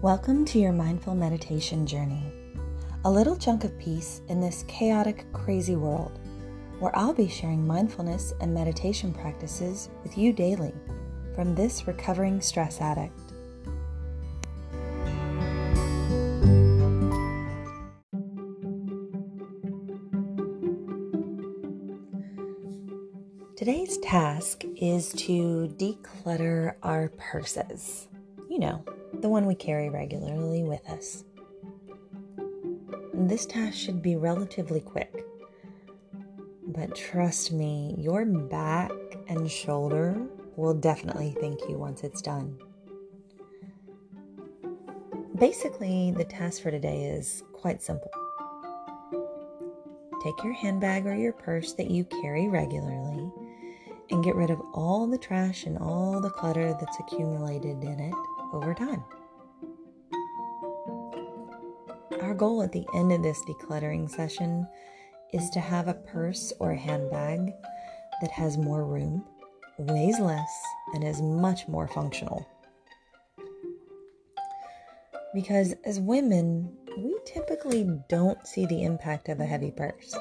Welcome to your mindful meditation journey. A little chunk of peace in this chaotic, crazy world, where I'll be sharing mindfulness and meditation practices with you daily from this recovering stress addict. Today's task is to declutter our purses. You know, the one we carry regularly with us. This task should be relatively quick. But trust me, your back and shoulder will definitely thank you once it's done. Basically, the task for today is quite simple. Take your handbag or your purse that you carry regularly and get rid of all the trash and all the clutter that's accumulated in it over time. Our goal at the end of this decluttering session is to have a purse or a handbag that has more room, weighs less, and is much more functional. Because as women, we typically don't see the impact of a heavy purse.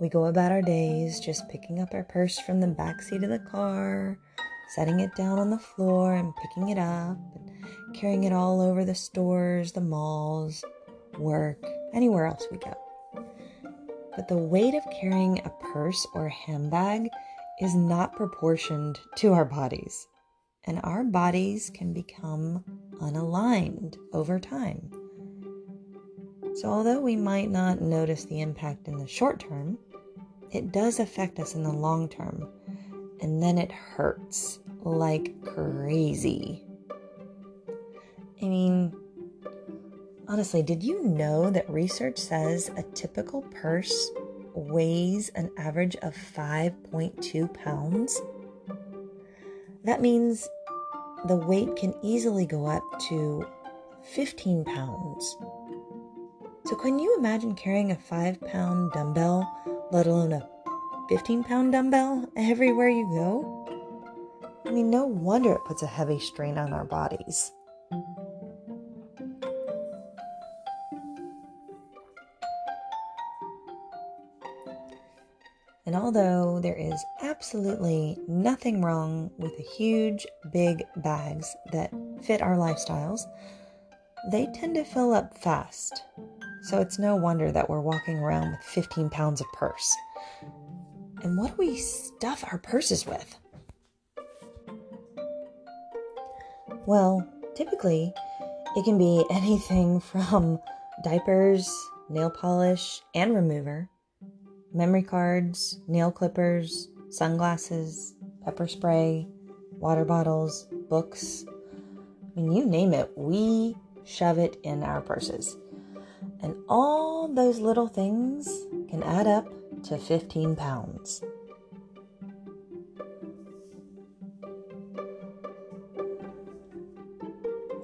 We go about our days just picking up our purse from the back seat of the car, setting it down on the floor and picking it up, carrying it all over the stores, the malls, work, anywhere else we go. But the weight of carrying a purse or handbag is not proportioned to our bodies, and our bodies can become unaligned over time. So, although we might not notice the impact in the short term, it does affect us in the long term, and then it hurts like crazy. I mean, honestly, did you know that research says a typical purse weighs an average of 5.2 pounds? That means the weight can easily go up to 15 pounds. So, can you imagine carrying a 5 pound dumbbell let alone a 15 pound dumbbell everywhere you go? I mean, no wonder it puts a heavy strain on our bodies. And although there is absolutely nothing wrong with the huge, big bags that fit our lifestyles, they tend to fill up fast so it's no wonder that we're walking around with 15 pounds of purse. And what do we stuff our purses with? Well, typically, it can be anything from diapers, nail polish and remover, memory cards, nail clippers, sunglasses, pepper spray, water bottles, books. I mean, you name it, we shove it in our purses. And all those little things can add up to 15 pounds.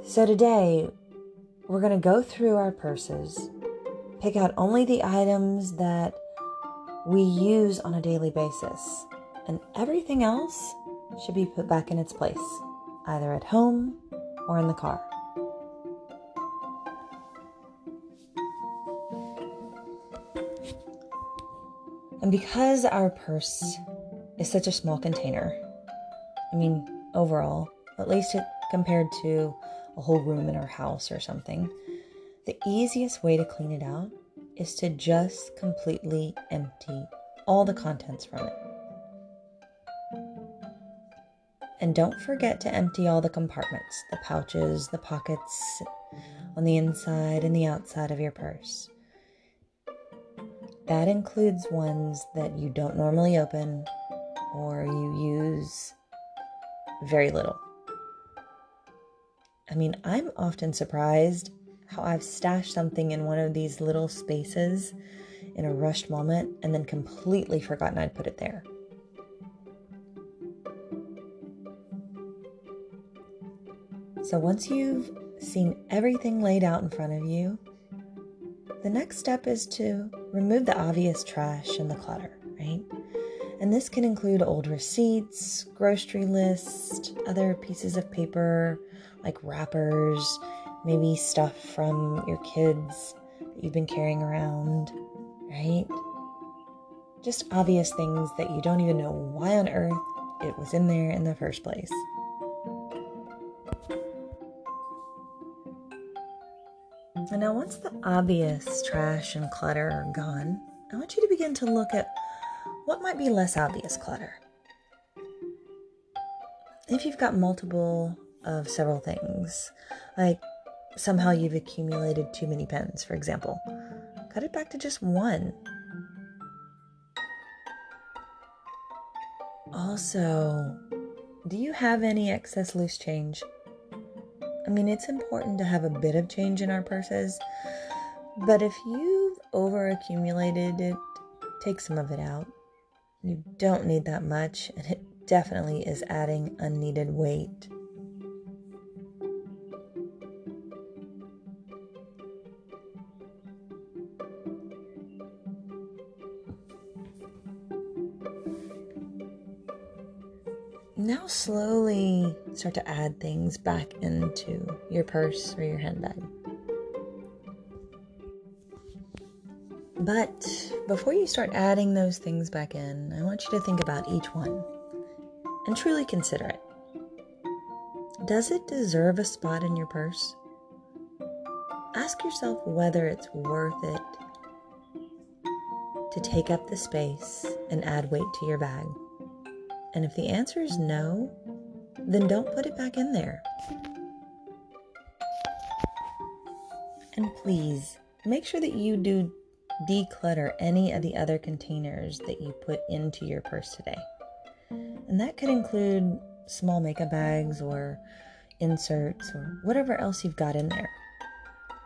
So today, we're going to go through our purses, pick out only the items that we use on a daily basis, and everything else should be put back in its place, either at home or in the car. And because our purse is such a small container, I mean, overall, at least it compared to a whole room in our house or something, the easiest way to clean it out is to just completely empty all the contents from it. And don't forget to empty all the compartments, the pouches, the pockets on the inside and the outside of your purse. That includes ones that you don't normally open or you use very little. I mean, I'm often surprised how I've stashed something in one of these little spaces in a rushed moment and then completely forgotten I'd put it there. So once you've seen everything laid out in front of you, the next step is to remove the obvious trash and the clutter, right? And this can include old receipts, grocery lists, other pieces of paper like wrappers, maybe stuff from your kids that you've been carrying around, right? Just obvious things that you don't even know why on earth it was in there in the first place. And now, once the obvious trash and clutter are gone, I want you to begin to look at what might be less obvious clutter. If you've got multiple of several things, like somehow you've accumulated too many pens, for example, cut it back to just one. Also, do you have any excess loose change? I mean, it's important to have a bit of change in our purses, but if you've over accumulated it, take some of it out. You don't need that much, and it definitely is adding unneeded weight. Now, slowly start to add things back into your purse or your handbag. But before you start adding those things back in, I want you to think about each one and truly consider it. Does it deserve a spot in your purse? Ask yourself whether it's worth it to take up the space and add weight to your bag. And if the answer is no, then don't put it back in there. And please make sure that you do declutter any of the other containers that you put into your purse today. And that could include small makeup bags or inserts or whatever else you've got in there.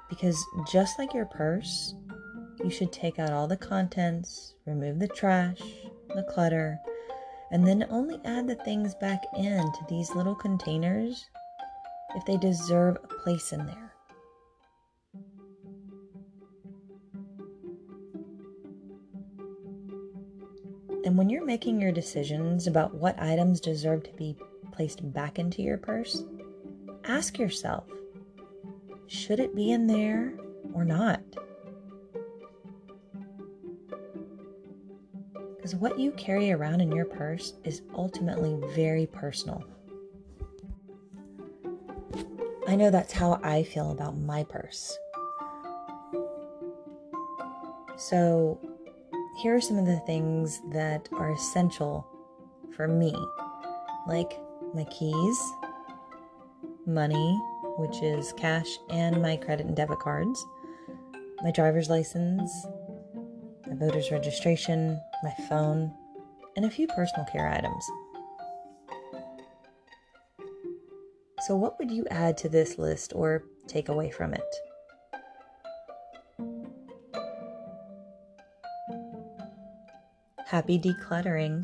Because just like your purse, you should take out all the contents, remove the trash, the clutter, and then only add the things back into these little containers if they deserve a place in there. And when you're making your decisions about what items deserve to be placed back into your purse, ask yourself should it be in there or not? Because what you carry around in your purse is ultimately very personal. I know that's how I feel about my purse. So, here are some of the things that are essential for me, like my keys, money, which is cash and my credit and debit cards, my driver's license, my voter's registration, my phone, and a few personal care items. So, what would you add to this list or take away from it? Happy decluttering.